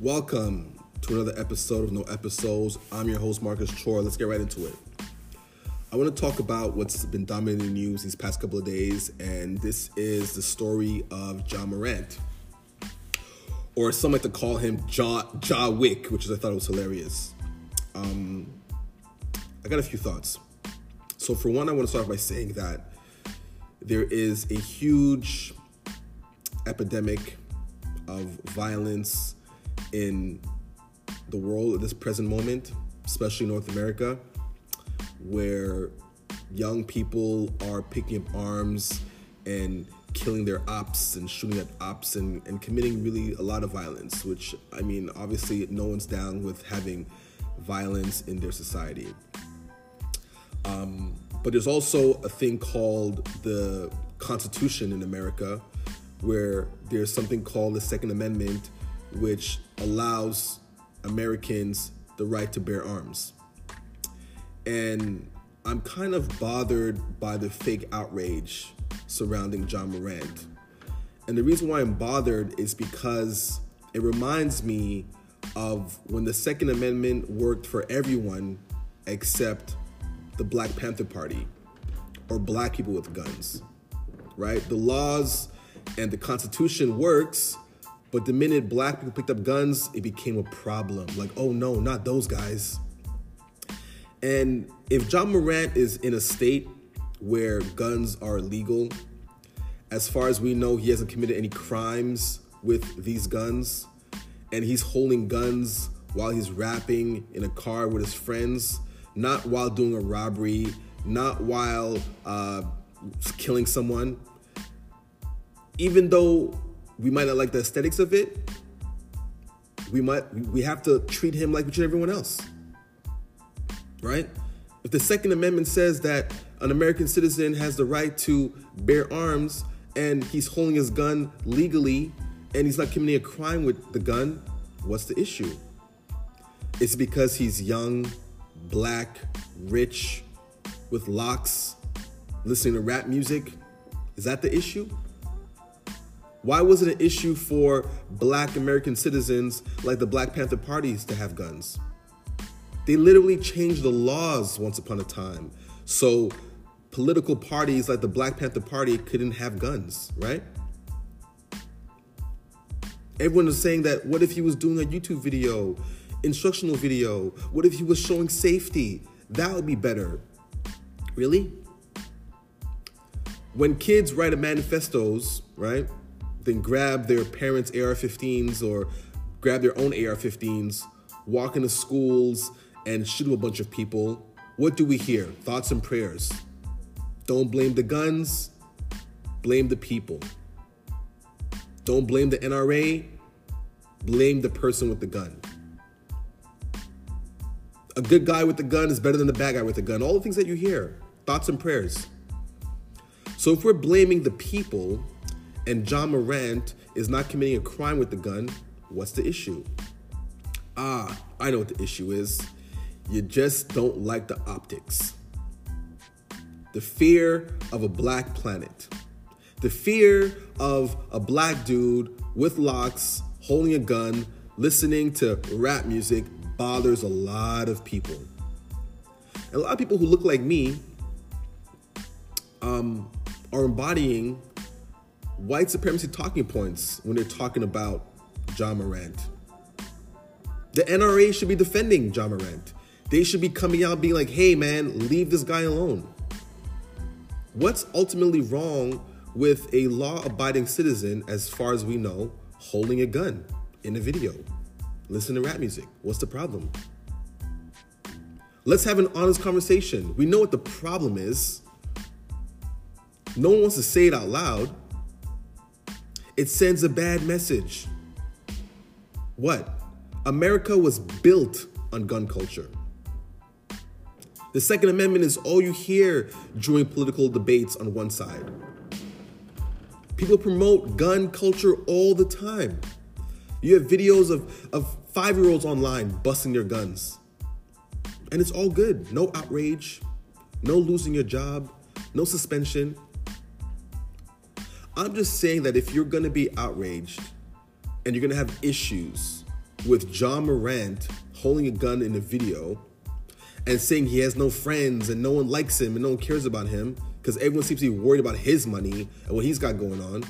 Welcome to another episode of No Episodes. I'm your host, Marcus Chor. Let's get right into it. I want to talk about what's been dominating the news these past couple of days, and this is the story of Ja Morant. Or some like to call him Ja, ja Wick, which is I thought it was hilarious. Um, I got a few thoughts. So, for one, I want to start by saying that there is a huge epidemic of violence in the world at this present moment, especially North America, where young people are picking up arms and killing their ops and shooting at ops and, and committing really a lot of violence, which, I mean, obviously, no one's down with having violence in their society. Um, but there's also a thing called the Constitution in America, where there's something called the Second Amendment, which allows Americans the right to bear arms. And I'm kind of bothered by the fake outrage surrounding Ja Morant. And the reason why I'm bothered is because it reminds me of when the Second Amendment worked for everyone except the Black Panther Party or black people with guns, right? The laws and the Constitution works, but the minute black people picked up guns, it became a problem. Like, oh no, not those guys. And if Ja Morant is in a state where guns are legal, as far as we know, he hasn't committed any crimes with these guns, and he's holding guns while he's rapping in a car with his friends, not while doing a robbery, not while uh, killing someone. Even though we might not like the aesthetics of it, we might we have to treat him like we treat everyone else. Right? If the Second Amendment says that an American citizen has the right to bear arms and he's holding his gun legally and he's not committing a crime with the gun, what's the issue? It's because he's young, black, rich, with locks, listening to rap music. Is that the issue? Why was it an issue for black American citizens like the Black Panther parties to have guns? They literally changed the laws once upon a time. So political parties like the Black Panther Party couldn't have guns, right? Everyone was saying that what if he was doing a YouTube video, instructional video? What if he was showing safety? That would be better. Really? When kids write a manifestos, right? Then grab their parents' AR-15s or grab their own AR-15s, walk into schools and shoot a bunch of people. What do we hear? Thoughts and prayers. Don't blame the guns, blame the people. Don't blame the NRA, blame the person with the gun. A good guy with the gun is better than the bad guy with the gun. All the things that you hear, thoughts and prayers. So if we're blaming the people and Ja Morant is not committing a crime with the gun, what's the issue? Ah, I know what the issue is. You just don't like the optics. The fear of a black planet. The fear of a black dude with locks, holding a gun, listening to rap music bothers a lot of people. And a lot of people who look like me um, are embodying white supremacy talking points when they're talking about Ja Morant. The NRA should be defending Ja Morant. They should be coming out being like, hey man, leave this guy alone. What's ultimately wrong with a law abiding citizen, as far as we know, holding a gun in a video? Listen to rap music. What's the problem? Let's have an honest conversation. We know what the problem is. No one wants to say it out loud. It sends a bad message. What? America was built on gun culture. The Second Amendment is all you hear during political debates on one side. People promote gun culture all the time. You have videos of, of five year olds online busting their guns. And it's all good. No outrage, no losing your job, no suspension. I'm just saying that if you're gonna be outraged and you're gonna have issues with Ja Morant holding a gun in a video and saying he has no friends and no one likes him and no one cares about him because everyone seems to be worried about his money and what he's got going on,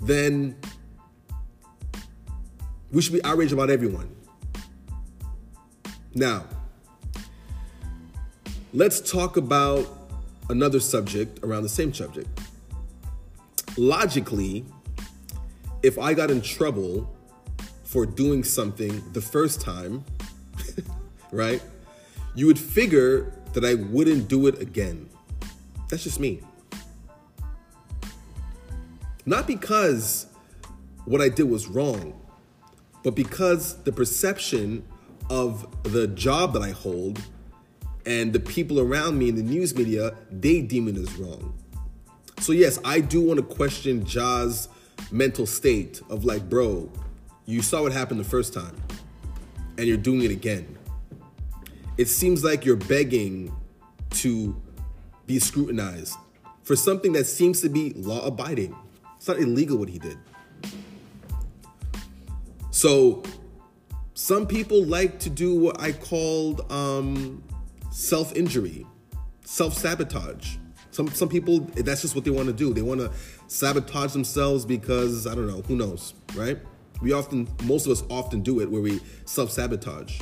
then we should be outraged about everyone. Now, let's talk about another subject around the same subject. Logically, if I got in trouble for doing something the first time, right, you would figure that I wouldn't do it again. That's just me. Not because what I did was wrong, but because the perception of the job that I hold and the people around me in the news media, they deem it as wrong. So, yes, I do want to question Ja's mental state of like, bro, you saw what happened the first time and you're doing it again. It seems like you're begging to be scrutinized for something that seems to be law abiding. It's not illegal what he did. So, some people like to do what I called um, self injury, self sabotage. Some some people that's just what they want to do. They want to sabotage themselves because I don't know, who knows, right? We often most of us often do it where we self sabotage.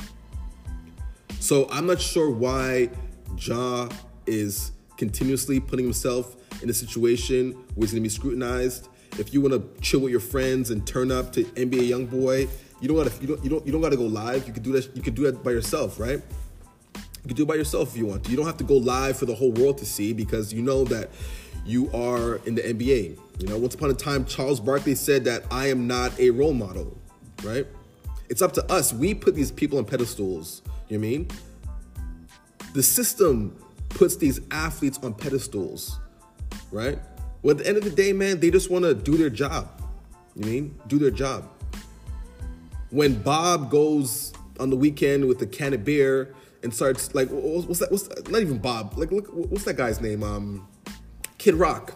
So I'm not sure why Ja is continuously putting himself in a situation where he's gonna be scrutinized. If you want to chill with your friends and turn up to NBA YoungBoy, you don't gotta you don't you don't you don't gotta go live. You could do that. You could do that by yourself, right? You can do it by yourself if you want. You don't have to go live for the whole world to see because you know that you are in the NBA. You know, once upon a time, Charles Barkley said that I am not a role model, right? It's up to us. We put these people on pedestals. You know I mean? The system puts these athletes on pedestals, right? Well, at the end of the day, man, they just want to do their job. You know I mean? Do their job. When Bob goes on the weekend with a can of beer and starts like what's that? What's that? not even Bob? Like look, what's that guy's name? Um, Kid Rock.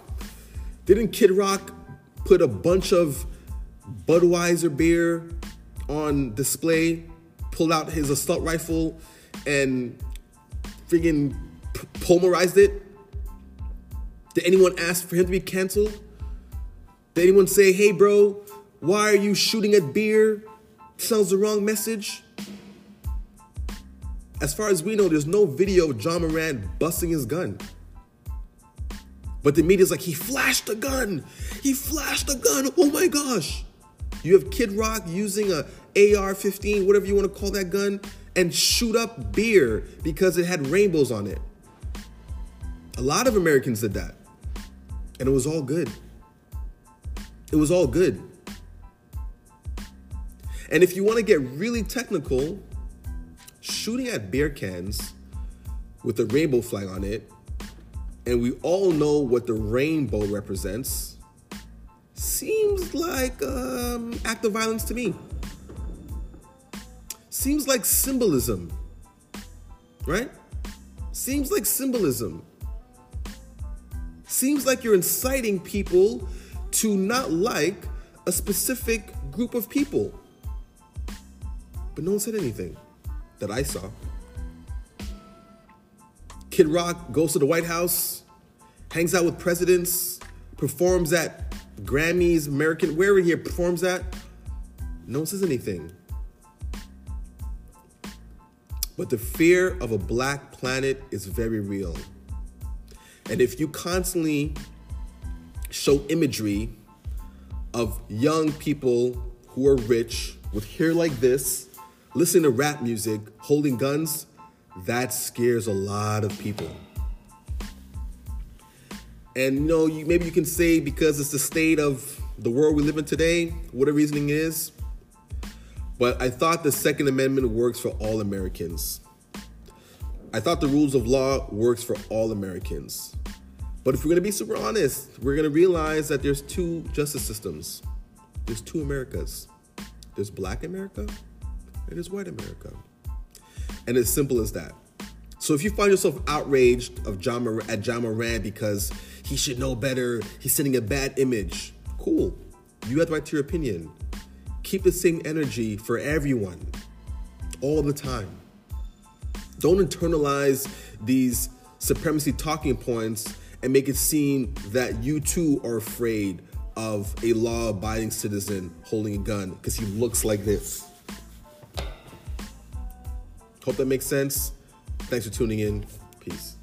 Didn't Kid Rock put a bunch of Budweiser beer on display? Pulled out his assault rifle and friggin' pulverized it? Did anyone ask for him to be canceled? Did anyone say, "Hey, bro, why are you shooting at beer?" Sounds the wrong message. As far as we know, there's no video of Ja Morant busting his gun. But the media's like, he flashed a gun. He flashed a gun. Oh my gosh. You have Kid Rock using a AR-15, whatever you want to call that gun, and shoot up beer because it had rainbows on it. A lot of Americans did that. And it was all good. It was all good. And if you want to get really technical, shooting at beer cans with a rainbow flag on it, and we all know what the rainbow represents, seems like um, act of violence to me. Seems like symbolism, right? Seems like symbolism. Seems like you're inciting people to not like a specific group of people. But no one said anything that I saw. Kid Rock goes to the White House, hangs out with presidents, performs at Grammys, American, wherever he performs at. No one says anything. But the fear of a black planet is very real. And if you constantly show imagery of young people who are rich with hair like this, listening to rap music, holding guns, that scares a lot of people. And you know, you, maybe you can say because it's the state of the world we live in today, what reasoning is. But I thought the Second Amendment works for all Americans. I thought the rules of law works for all Americans. But if we're gonna be super honest, we're gonna realize that there's two justice systems. There's two Americas. There's black America it is white America. And it's simple as that. So if you find yourself outraged of Ja Mor- at Ja Morant because he should know better, he's sending a bad image, cool. You have the right to your opinion. keep the same energy for everyone all the time. Don't internalize these supremacy talking points and make it seem that you too are afraid of a law abiding citizen holding a gun because he looks like this. Hope that makes sense. Thanks for tuning in. Peace.